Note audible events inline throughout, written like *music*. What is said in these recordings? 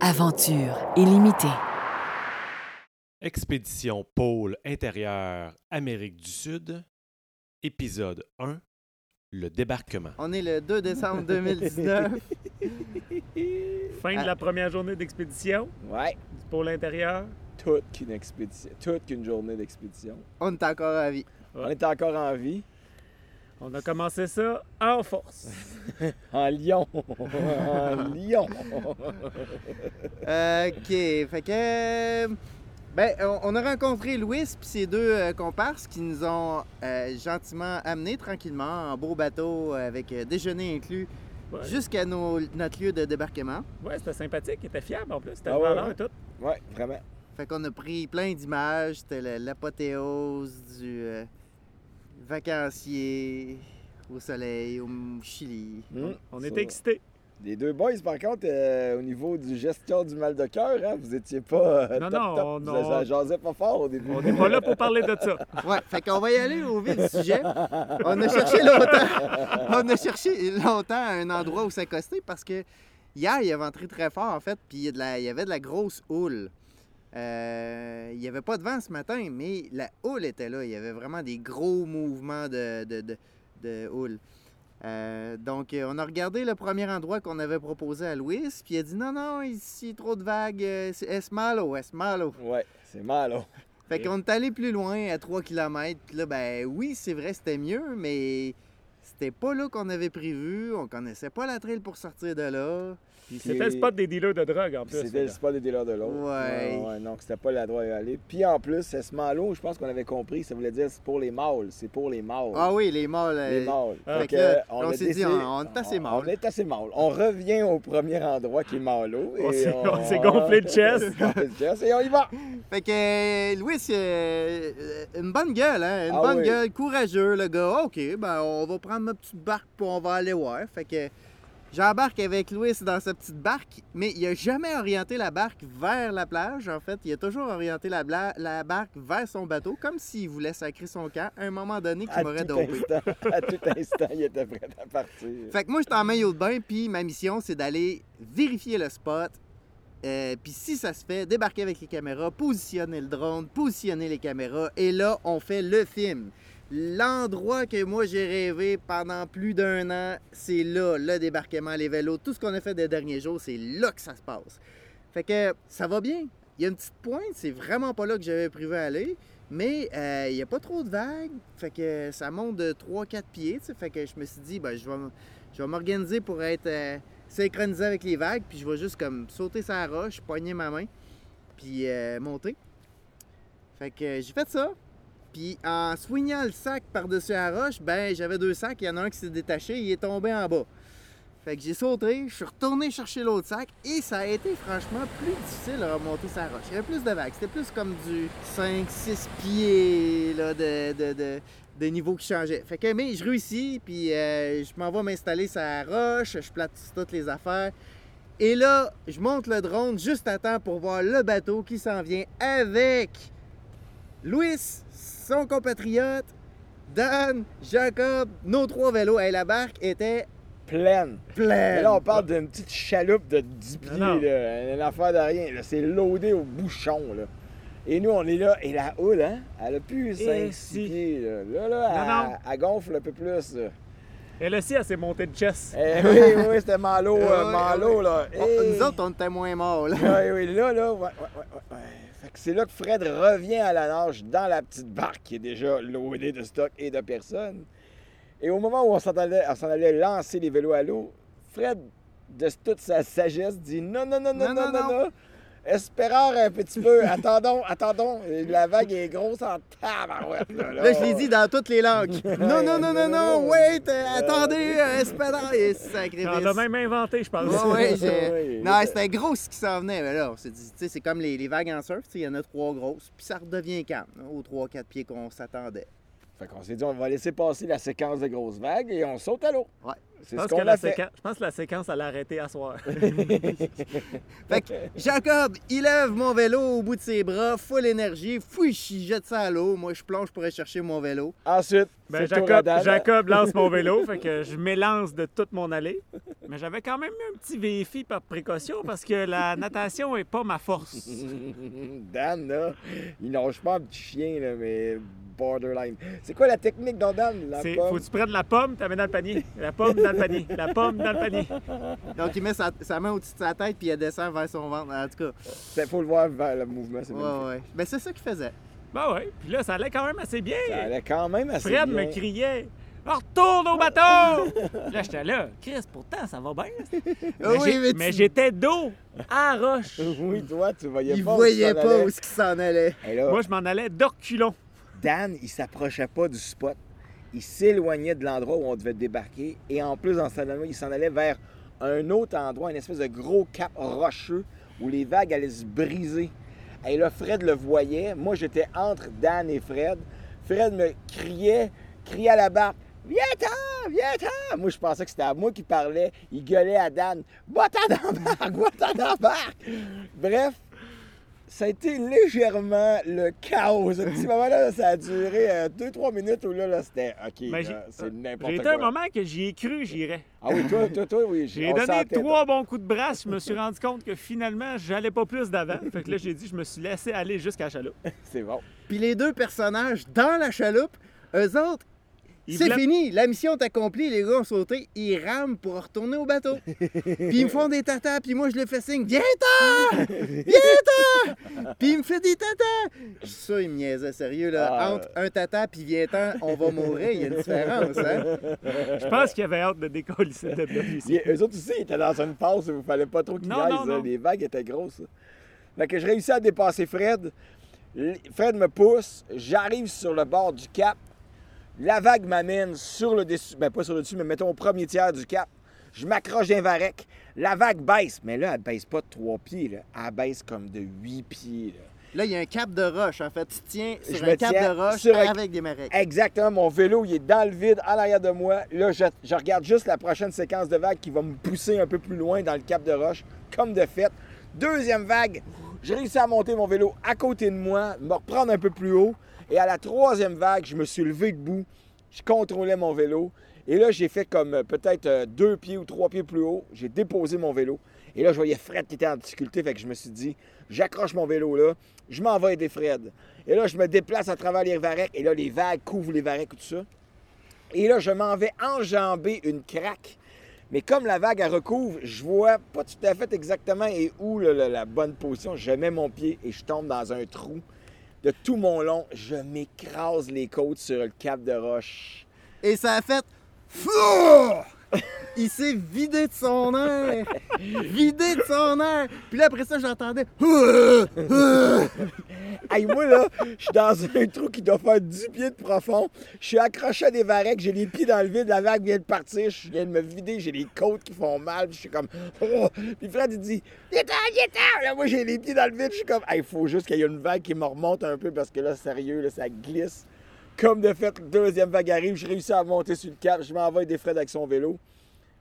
aventure illimitée. Expédition pôle intérieur Amérique du Sud, épisode 1, le débarquement. On est le 2 décembre 2019. *laughs* Fin Ah. de la première journée d'expédition Ouais, du pôle intérieur. toute qu'une expédition, toute qu'une journée d'expédition. On est encore à vie. On est encore en vie, On a commencé ça en force. *laughs* en Lyon, en Lyon. Euh, *laughs* OK. Fait que. Ben, on, on a rencontré Louis puis ses deux euh, comparses qui nous ont euh, gentiment amenés tranquillement en beau bateau avec euh, déjeuner inclus Ouais, jusqu'à notre lieu de débarquement. Ouais, c'était sympathique, il était fiable en plus, c'était Ah ouais, ouais. et tout. Ouais, vraiment. Fait qu'on a pris plein d'images. C'était l'apothéose du euh, vacancier au soleil, au Chili. Hmm, On était excités. Les deux boys, par contre, euh, au niveau du gestion du mal de cœur, hein, vous étiez pas euh, Non, top, non, top. on- Vous- on- Ça jasait pas fort au début. On n'est pas là pour parler de ça. *laughs* Ouais, fait qu'on va y aller au vif du sujet. *laughs* On a cherché longtemps. On a cherché longtemps un endroit où s'accoster parce que hier, il a ventré très fort en fait, puis il y avait de la grosse houle. Euh, il n'y avait pas de vent ce matin, mais la houle était là. Il y avait vraiment des gros mouvements de, de, de- de houle. Euh, donc, euh, on a regardé le premier endroit qu'on avait proposé à Louis, puis il a dit non, non, ici, trop de vagues, euh, c'est es malo, es malo. Ouais, c'est mal, là. Fait qu'on est allé plus loin, à 3 km. Puis là, ben oui, c'est vrai, c'était mieux, mais c'était pas là qu'on avait prévu. On connaissait pas la trail pour sortir de là. C'était le spot des dealers de drogue en plus. C'était le spot des dealers de l'autre. Ouais. ouais. Donc, c'était pas l'endroit à y aller. Puis en plus, ce malo, je pense qu'on avait compris, ça voulait dire c'est pour les mâles. C'est pour les mâles. Ah oui, les mâles. euh, Les mâles. Ah. Que, là, on s'est dit, on- est assez mâles. On est assez mâles. On revient au premier endroit qui est malo. *laughs* On s'est- on s'est gonflé le chest. *laughs* on s'est gonflé le chest et on y va. Fait que euh, Louis, euh, euh, une bonne gueule, hein? Une Ah bonne oui. gueule, courageux, le gars. OK, ben on va prendre ma petite barque puis on va aller voir. Fait que j'embarque avec Louis dans sa petite barque, mais il a jamais orienté la barque vers la plage. En fait, il a toujours orienté la, barque vers son bateau, comme s'il voulait sacrer son camp à un moment donné À qu'il m'aurait dopé. instant, *laughs* à tout instant, il était prêt à partir. Fait que moi, je suis en maillot de bain, puis ma mission, c'est d'aller vérifier le spot. Euh, puis si ça se fait, débarquer avec les caméras, positionner le drone, positionner les caméras, et là, on fait le film. L'endroit que moi j'ai rêvé pendant plus d'un an, c'est là, le débarquement, les vélos, tout ce qu'on a fait des derniers jours, c'est là que ça se passe. Fait que ça va bien. Il y a une petite pointe, c'est vraiment pas là que j'avais prévu aller, mais euh, il n'y a pas trop de vagues, fait que ça monte de 3-4 pieds, fait que je me suis dit, ben, je vais, m'organiser pour être euh, synchronisé avec les vagues, puis je vais juste comme sauter sa roche, poigner ma main, puis euh, monter. Fait que j'ai fait ça. Puis en swingant le sac par-dessus la roche, ben j'avais deux sacs, il y en a un qui s'est détaché, il est tombé en bas. Fait que j'ai sauté, je suis retourné chercher l'autre sac et ça a été franchement plus difficile à remonter sa roche. Il y avait plus de vagues, c'était plus comme du 5-6 pieds là, de, niveau qui changeait. Fait que mais je réussis, puis euh, je m'en vais m'installer sa roche, je platisse toutes les affaires. Et là, je monte le drone juste à temps pour voir le bateau qui s'en vient avec Louis, son compatriote, Dan, Jacob, nos trois vélos. Et la barque était Pleine. pleine. Mais là, on parle d'une petite chaloupe de 10 pieds, Non, non. là. Une affaire de rien. là. C'est loadé au bouchon, là. Et nous, on est là. Et la houle, hein? Elle a plus 5 si. pieds, là. Là, là, Non, elle, non. elle gonfle un peu plus, là. Elle aussi, elle s'est montée de chest. Eh oui, oui, c'était malo, *laughs* euh, malo, là. On- Eh. Nous autres, on était moins morts. Là. Oui, oui, là, là, ouais, ouais, ouais, ouais, ouais. Fait que c'est là que Fred revient à la nage dans la petite barque qui est déjà loadée de stock et de personnes. Et au moment où on s'en allait, allait lancer les vélos à l'eau, Fred, de toute sa sagesse, dit non, non, non, Non, non, non, non. Espérons un petit peu. Attendons, attendons. La vague est grosse en tabarouette. Là, Là, je l'ai dit dans toutes les langues. Non, non, non, non, non, wait, euh, attendez, euh, espérons. Et sacrifice. On l'a même inventé, je pense. Ouais, Oui. *laughs* Non, c'était gros ce qui s'en venait. Mais là, on s'est dit, tu sais, c'est comme les, les vagues en surf, tu sais, il y en a trois grosses, puis ça redevient calme, hein, aux 3-4 pieds qu'on s'attendait. Fait qu'on s'est dit, on va laisser passer la séquence de grosses vagues et on saute à l'eau. Ouais. C'est Je ce pense, que qu'on la a fait. séquence, je pense que la séquence, elle a arrêté à soir. *laughs* Fait que Jacob, il lève mon vélo au bout de ses bras, full énergie, fouille, il jette ça à l'eau. Moi, je plonge pour aller chercher mon vélo. Ensuite, Ben, Jacob. Jacob lance mon *laughs* vélo, fait que je m'élance de toute mon allée. Mais j'avais quand même mis un petit VFI par précaution parce que la *laughs* natation est pas ma force. *laughs* Dan, là, il nage pas un petit chien, là, mais borderline. C'est quoi la technique dans Dan? La pomme? faut que tu prennes la pomme, tu la mets dans le panier. La pomme dans le panier. La pomme dans le panier. Donc, il met sa, sa main au-dessus de sa tête, puis elle descend vers son ventre. En tout cas, Il faut le voir vers le mouvement, c'est ouais, ouais. Ben, c'est ça qu'il faisait. Ben ouais. Puis là, ça allait quand même assez bien. Ça allait quand même assez Fred bien. me criait Retourne au bateau! *laughs* là, j'étais là. Chris, pourtant, ça va bien. Mais, oui, j'étais dos à la roche. Oui, toi, tu voyais Il pas où voyait pas où ce qu'il s'en allait. Là, Moi, je m'en allais d'orculon. Dan, il s'approchait pas du spot. Il s'éloignait de l'endroit où on devait débarquer. Et en plus, dans ce temps il s'en allait vers un autre endroit, une espèce de gros cap rocheux où les vagues allaient se briser. Et là, Fred le voyait. Moi, j'étais entre Dan et Fred. Fred me criait, criait à la barque. Viens-t'en, viens-t'en! Moi, je pensais que c'était à moi qui parlait. Il gueulait à Dan. Va-t'en dans la barque, va-t'en dans barque! Bref, ça a été légèrement le chaos. Ce petit *laughs* moment-là, ça a duré 2-3 minutes où là, là c'était OK, j'ai- c'est n'importe J'ai quoi. été un moment que j'y ai cru, j'irais. Ah oui, toi, toi, toi, oui. *laughs* J'ai on donné trois bons coups de brasse. Je me suis rendu compte que finalement, j'allais pas plus d'avant. Fait que là, j'ai dit, je me suis laissé aller jusqu'à la chaloupe. *laughs* C'est bon. Puis les deux personnages dans la chaloupe, eux autres, c'est voulaient- fini, la mission est accomplie, les gars ont sauté, ils rament pour retourner au bateau. *laughs* puis ils me font des tatas, puis moi je les fais signe, viens-t'en! Viens-t'en! puis il me fait des tatas! Ça, il me niaisait sérieux, là. Ah. Entre un tata puis viens-t'en, on va mourir, il y a une différence, hein? *laughs* Je pense qu'il avait hâte de décoller cette. Les- eux autres aussi, ils étaient dans une phase où il fallait pas trop qu'ils aillent. non. Les vagues étaient grosses. là. Fait que je réussis à dépasser Fred. Fred me pousse. J'arrive sur le bord du cap. La vague m'amène sur le dessus. Ben, pas sur le dessus, mais mettons au premier tiers du cap. Je m'accroche d'un varec. La vague baisse. Mais là, elle baisse pas de 3 pieds. Là. Elle baisse comme de 8 pieds. là. Là, il y a un cap de roche, en fait. Tu tiens sur Je un cap de roche un- avec des marais. Exactement, mon vélo, il est dans le vide, à l'arrière de moi. Là, je, je regarde juste la prochaine séquence de vagues qui va me pousser un peu plus loin dans le cap de roche, comme de fait. Deuxième vague, j'ai réussi à monter mon vélo à côté de moi, me reprendre un peu plus haut. Et à la troisième vague, je me suis levé debout, je contrôlais mon vélo. Et là, j'ai fait comme euh, peut-être euh, deux pieds ou trois pieds plus haut. J'ai déposé mon vélo. Et là, je voyais Fred qui était en difficulté. Fait que je me suis dit, j'accroche mon vélo là, je m'en vais aider Fred. Et là, je me déplace à travers les varechs. Et là, les vagues couvrent les varechs et tout ça. Et là, je m'en vais enjamber une craque. Mais comme la vague, elle recouvre, je vois pas tout à fait exactement et où là, la, la bonne position. Je mets mon pied et je tombe dans un trou. De tout mon long, je m'écrase les côtes sur le cap de roche. Et ça a fait. Fouah! *laughs* Il s'est vidé de son air! Vidé de son air! Puis là, après ça, j'entendais. *laughs* *laughs* Hey, moi, là, je suis dans un trou qui doit faire 10 pieds de profond. Je suis accroché à des varechs, j'ai les pieds dans le vide, la vague vient de partir, je viens de me vider, j'ai les côtes qui font mal, je suis comme. Oh! Puis Fred, il dit Viens-t'en, viens-t'en! Là, moi, j'ai les pieds dans le vide, je suis comme. Il faut juste qu'il y ait une vague qui me remonte un peu parce que là, sérieux, là, ça glisse. Comme de fait, la deuxième vague arrive, je réussis à monter sur le cap, je m'envoie des Fred avec son vélo.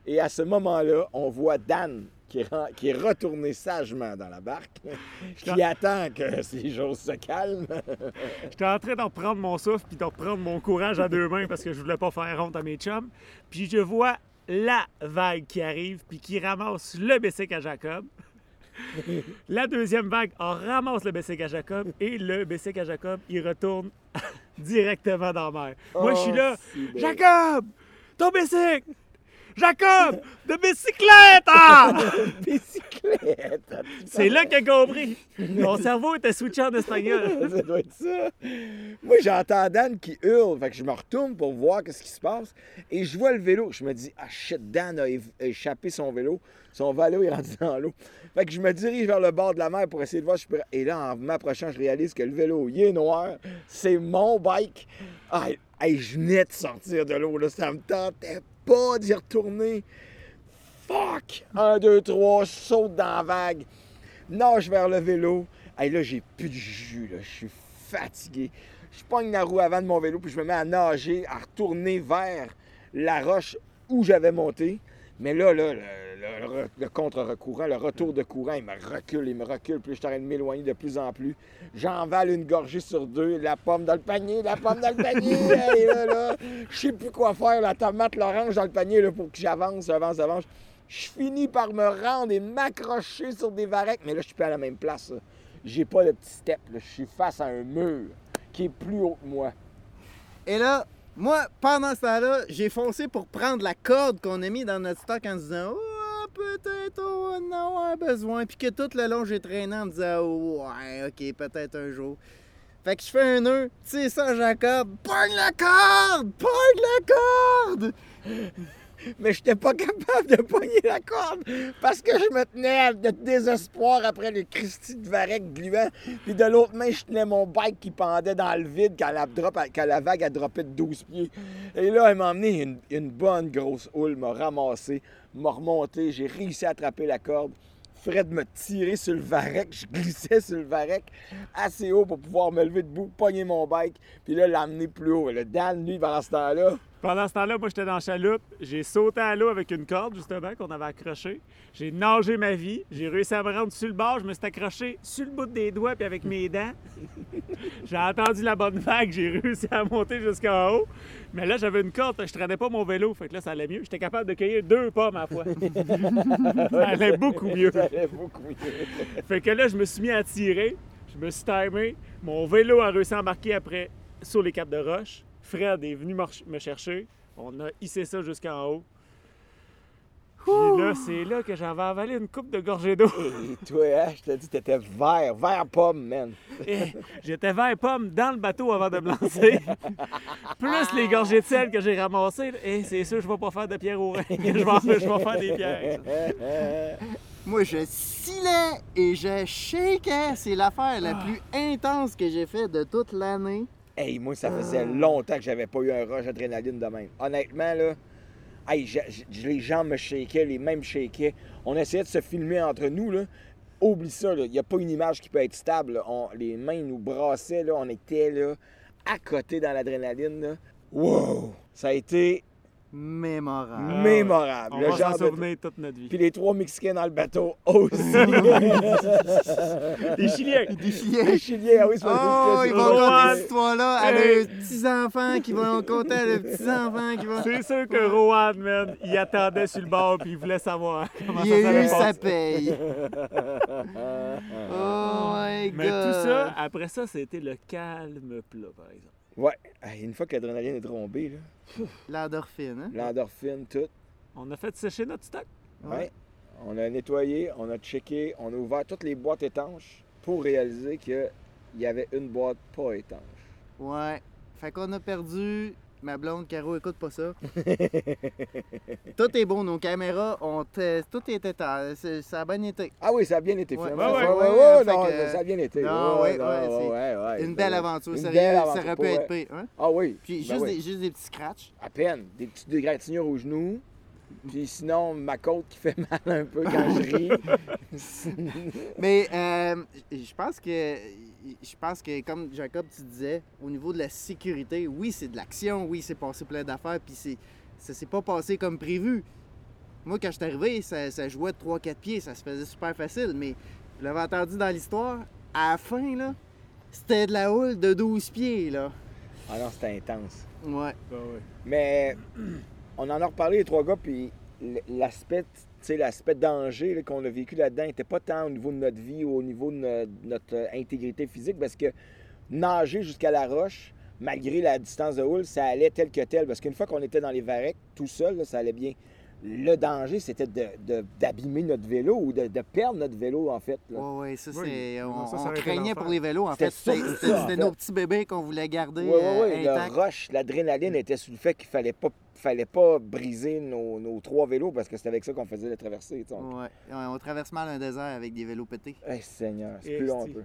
Et à ce moment-là, on voit Dan qui est, ren- qui est retourné sagement dans la barque, *laughs* qui attend que ces choses se calment. *laughs* J'étais en train d'en reprendre mon souffle puis d'en reprendre mon courage à deux mains parce que je voulais pas faire honte à mes chums. Puis je vois la vague qui arrive puis qui ramasse le bicycle à Jacob. *laughs* La deuxième vague en ramasse le bicycle à Jacob et le bicycle à Jacob, il retourne directement dans la mer. Moi, je suis là. Oh, bien. Jacob! Ton bicycle! Jacob! De bicyclette! ah! *laughs* Bicyclette! C'est là qu'il a compris. Mon cerveau était switché en espagnol. *laughs* ça doit être ça. Moi, j'entends Dan qui hurle. Fait que je me retourne pour voir ce qui se passe. Et je vois le vélo. Je me dis, ah shit, Dan a échappé son vélo. Son vélo est rendu dans l'eau. Fait que je me dirige vers le bord de la mer pour essayer de voir si je peux. Et là, en m'approchant, je réalise que le vélo, il est noir. C'est mon bike. Ah, hey, je venais de sortir de l'eau. Là. Ça me tentait pas d'y retourner. Fuck! Un, deux, trois, saute dans la vague nage vers le vélo. Hey, là, j'ai plus de jus, là. Je suis fatigué. Je pogne la roue avant de mon vélo, puis je me mets à nager, à retourner vers la roche où j'avais monté. Mais là, là, le, le, re- le contre-recourant, le retour de courant, il me recule, il me recule, puis je train de m'éloigner de plus en plus. J'envale une gorgée sur deux, la pomme dans le panier, la pomme dans le panier, *laughs* et là, là, je sais plus quoi faire, la tomate, l'orange dans le panier, là, pour que j'avance, j'avance, j'avance. Je finis par me rendre et m'accrocher sur des varechs, mais là, je suis pas à la même place. J'ai pas de petit step, là. je suis face à un mur qui est plus haut que moi. Et là, moi, pendant ce temps-là, j'ai foncé pour prendre la corde qu'on a mis dans notre stock en se disant Oh, peut-être on en avoir besoin. Puis que tout le long, j'ai traîné en me disant Oh, ouais, ok, peut-être un jour. Fait que je fais un nœud, tu sais ça, Jacob, pogne la corde! Pogne la corde! Mais je n'étais pas capable de pogner la corde parce que je me tenais de désespoir après le Christy de Varec gluant. Puis de l'autre main, je tenais mon bike qui pendait dans le vide quand la, drop, quand la vague a droppé de 12 pieds. Et là, elle m'a emmené une, bonne grosse houle, m'a ramassé, m'a remonté. J'ai réussi à attraper la corde. Fred m'a tiré sur le varec, je glissais sur le varec assez haut pour pouvoir me lever debout, pogner mon bike, puis là, l'amener plus haut. Le Dan, lui, pendant ce temps-là, Pendant ce temps-là, moi, j'étais dans la chaloupe. J'ai sauté à l'eau avec une corde, justement, qu'on avait accrochée. J'ai nagé ma vie. J'ai réussi à me rendre sur le bord. Je me suis accroché sur le bout des doigts puis avec mes dents. *laughs* j'ai entendu la bonne vague. J'ai réussi à monter jusqu'en haut. Mais là, j'avais une corde. Je traînais pas mon vélo. Fait que là, ça allait mieux. J'étais capable de cueillir deux pommes à la fois. *laughs* ça allait beaucoup mieux. ça allait beaucoup mieux. Fait que là, je me suis mis à tirer. Je me suis timé. Mon vélo a réussi à embarquer après sur les caps de roche. Fred est venu me chercher. On a hissé ça jusqu'en haut. Puis là, c'est là que j'avais avalé une coupe de gorgée d'eau. *laughs* Et toi, hein, je te dis, t'étais vert, vert pomme, man. J'étais vert pomme dans le bateau avant de me lancer. *laughs* Plus les gorgées de sel que j'ai ramassées. Et c'est sûr, je vais pas faire de pierre au rein. Je vais, je vais faire des pierres. *laughs* Moi, je silais et je shakeais. C'est l'affaire la plus intense que j'ai faite de toute l'année. Hey, moi, ça faisait longtemps que j'avais pas eu un rush d'adrénaline de même. Honnêtement, là, hey, je- je- les jambes me shakaient, les mains me shakaient. On essayait de se filmer entre nous, là. Oublie ça, il n'y a pas une image qui peut être stable. là. On- les mains nous brassaient, là. on était là, à côté dans l'adrénaline. Wow! Ça a été Mémorable. mémorable. On Le va s'en genre de- souvenir toute notre vie. Puis les trois Mexicains dans le bateau aussi. *laughs* Les Chiliens. Des les Chiliens, ah oui, c'est Oh, ils vont Rowan. raconter cette histoire-là à Hey. leurs petits-enfants qui vont compter à leurs petits-enfants qui vont... C'est sûr que Rohan, man, il attendait sur le bord puis il voulait savoir *laughs* comment Il ça a s'allait eu sa passer. paye. *laughs* Oh my god. Mais tout ça, après ça, c'était le calme plat, par exemple. Ouais, une fois que l'adrénaline est trombée, là, L'endorphine, hein? l'endorphine, tout. On a fait sécher notre stock. Ouais. On a nettoyé, on a checké, on a ouvert toutes les boîtes étanches pour réaliser qu'il y avait une boîte pas étanche. Ouais. Fait qu'on a perdu. Ma blonde, Caro, écoute pas ça. *laughs* tout est bon, nos caméras, ont te- tout était ça a bien été. Ah oui, ça a bien été Ouais. Ouais, ouais, ouais, ouais, fait non, que- ça a bien été. Non, ouais, ouais, c'est ouais, ouais, Une belle aventure, Une sérieux, belle ça aventure, aurait pour pu être pire. Hein? Ah oui. Puis ben juste, des, juste des petits scratchs? À peine. Des petites égratignures aux genoux. Puis sinon, ma côte qui fait *laughs* mal un peu quand je ris. *laughs* Mais euh, je pense que je pense que comme Jacob tu disais, au niveau de la sécurité, oui c'est de l'action, oui c'est passé plein d'affaires, puis c'est ça s'est pas passé comme prévu. Moi quand je suis arrivé, ça, ça jouait de 3-4 pieds, ça se faisait super facile, mais je l'avais entendu dans l'histoire, à la fin là, c'était de la houle de 12 pieds là. ah non, c'était intense. Ouais. Mais *clears throat* on en a reparlé les trois gars, puis l'aspect, l'aspect danger qu'on a vécu là-dedans n'était pas tant au niveau de notre vie ou au niveau de no- notre intégrité physique, parce que nager jusqu'à la roche, malgré la distance de houle, ça allait tel que tel. Parce qu'une fois qu'on était dans les varechs, tout seul, ça allait bien. Le danger, c'était de- de- d'abîmer notre vélo ou de, de perdre notre vélo, en fait. là. Ouais, ouais, ça Oui, c'est. non, On, ça, on craignait pour les vélos. En fait, c'était nos petits bébés qu'on voulait garder Oui, oui, euh, oui. intacts. Le rush, l'adrénaline était sur le fait qu'il fallait pas, fallait pas briser nos, nos trois vélos parce que c'était avec ça qu'on faisait la traversée. tu sais. On- Ouais. Ouais, on traverse mal un désert avec des vélos pétés. Eh, Seigneur, c'est plus long un peu.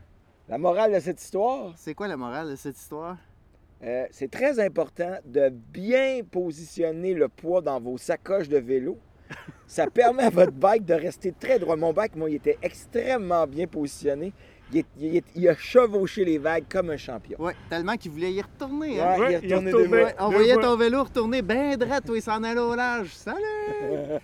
La morale de cette histoire, C'est quoi la morale de cette histoire? Euh, c'est très important de bien positionner le poids dans vos sacoches de vélo. Ça permet à votre bike de rester très droit. Mon bike, moi, il était extrêmement bien positionné. Il, est- il est- il a chevauché les vagues comme un champion. Ouais, tellement qu'il voulait y retourner. Hein? Ouais, il il retourné retourné. deux fois. Ouais, on voyait ton vélo retourner bien droit, toi, il s'en allait au large. Salut! *laughs*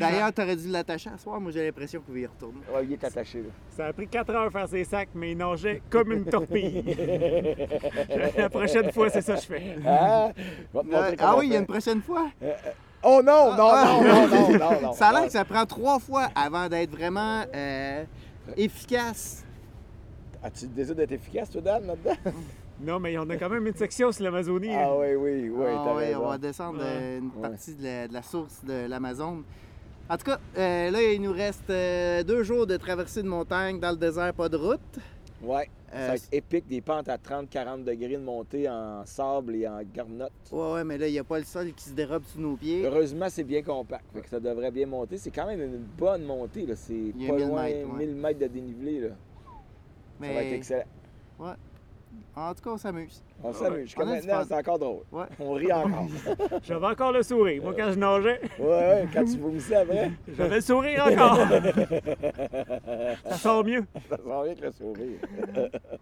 D'ailleurs, t'aurais dû l'attacher à soir. Moi, j'ai l'impression qu'il pouvait y retourner. Ouais, il est attaché. Là. Ça a pris 4 heures à faire ses sacs, mais il nageait comme une torpille. *laughs* La prochaine fois, c'est ça que je fais. Ah, Je Euh, ah oui, il y a une prochaine fois? Oh non, non, Ah, non, non, non, non, non. *laughs* Ça a l'air que ça prend trois fois avant d'être vraiment euh, efficace. As-tu le désir d'être efficace, toi, Dan, là-dedans? *laughs* Non, mais on a quand même une section sur l'Amazonie. Ah oui, oui, oui, Ah raison. on va descendre euh, une Ouais. partie de la, de la source de l'Amazon. En tout cas, euh, là, il nous reste euh, deux jours de traversée de montagne dans le désert, pas de route. Ouais, ça Euh, va être épique, des pentes à 30-40 degrés de montée en sable et en garnotte. Ouais, ouais, mais là, il n'y a pas le sol qui se dérobe sous nos pieds. Heureusement, c'est bien compact, fait que ça devrait bien monter. C'est quand même une bonne montée, là. c'est pas 1000 loin, mètres, ouais. 1000 mètres de dénivelé. Là. Ça va être excellent. En tout cas, on s'amuse. On s'amuse. Jusqu'à On a du maintenant, c'est encore drôle. Ouais. On rit encore. *laughs* J'avais encore le sourire. Moi, quand je nageais, ouais, ouais, quand tu vomissais après, j'avais le sourire encore. *laughs* ça sort mieux. ça sent rien que le sourire.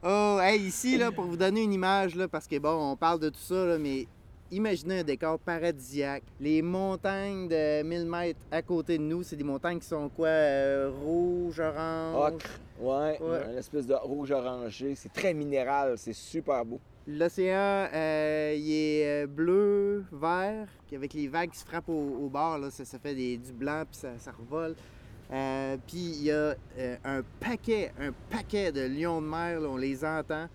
Oh, hey, ici, là, pour vous donner une image, là, parce que bon, on parle de tout ça, là, mais imaginez un décor paradisiaque. Les montagnes de 1000 mètres à côté de nous, c'est des montagnes qui sont quoi? euh, rouge, orange? Ocre, ouais, Ouais. une espèce de rouge orangé. C'est très minéral, c'est super beau. L'océan, euh, il est euh, bleu, vert, puis avec les vagues qui se frappent au, au bord, là, ça, ça fait des- du blanc, puis ça, ça revole. Euh, puis il y a euh, un paquet, un paquet de lions de mer, là, on les entend.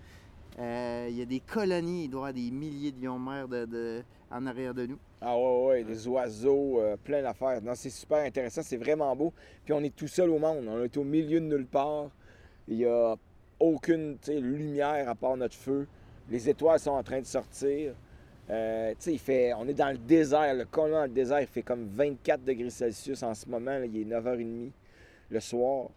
Euh, Il y a des colonies, il doit y avoir des milliers de lions mer de- de- en arrière de nous. Ah ouais, ouais, des oiseaux, euh, plein d'affaires. Non, c'est super intéressant, c'est vraiment beau. Puis on est tout seul au monde, on est au milieu de nulle part. Il n'y a aucune lumière à part notre feu. Les étoiles sont en train de sortir. Euh, il fait, on est dans le désert, le colon dans le désert, il fait comme 24 degrés Celsius en ce moment. il est 9h30 le soir.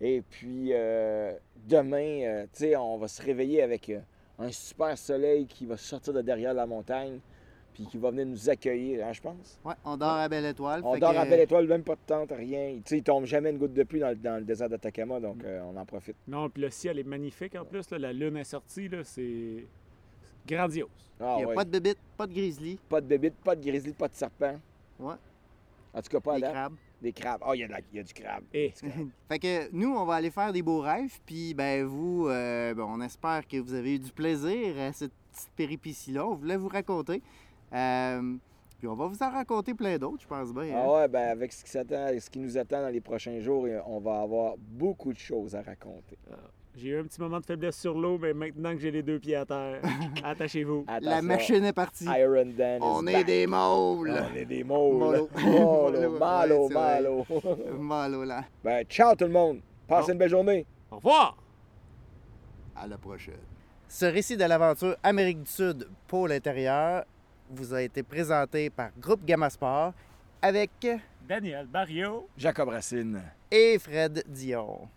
Et puis euh, demain, euh, tu sais, on va se réveiller avec euh, un super soleil qui va sortir de derrière la montagne puis qui va venir nous accueillir, hein, je pense. Ouais, on dort à Belle Étoile. On fait dort que- à Belle Étoile, même pas de tente, rien. Tu sais, il tombe jamais une goutte de pluie dans, le- dans le désert d'Atacama, donc euh, on en profite. Non, puis le ciel est magnifique en plus. là. La lune est sortie. là, C'est grandiose. Ah, Il n'y a ouais. pas de bébite, pas de grizzly, Pas de bébite, pas de grizzly, pas de serpent. Ouais. En tout cas, pas à des crabes. Des crabes. Ah, il y, a de la- il y a du crabe. Et *laughs* Fait que nous, on va aller faire des beaux rêves, puis ben vous, euh, ben, on espère que vous avez eu du plaisir à cette petite péripétie-là. On voulait vous raconter. Euh, puis on va vous en raconter plein d'autres, je pense bien. hein. Ah ouais, ben avec ce qui, s'attend, ce qui nous attend dans les prochains jours, on va avoir beaucoup de choses à raconter. j'ai eu un petit moment de faiblesse sur l'eau, mais maintenant que j'ai les deux pieds à terre, *laughs* attachez-vous. La machine est partie. Iron Dan is On est back. des maules. On est des maules. Mollo, malo, malo. Malo, là. Ben, ciao tout le monde. Passez Bon. une belle journée. Au revoir! À la prochaine. Ce récit de l'aventure Amérique du Sud pour l'intérieur vous a été présenté par Groupe Gamma Sport avec Daniel Barrio. Jacob Racine. et Fred Dion.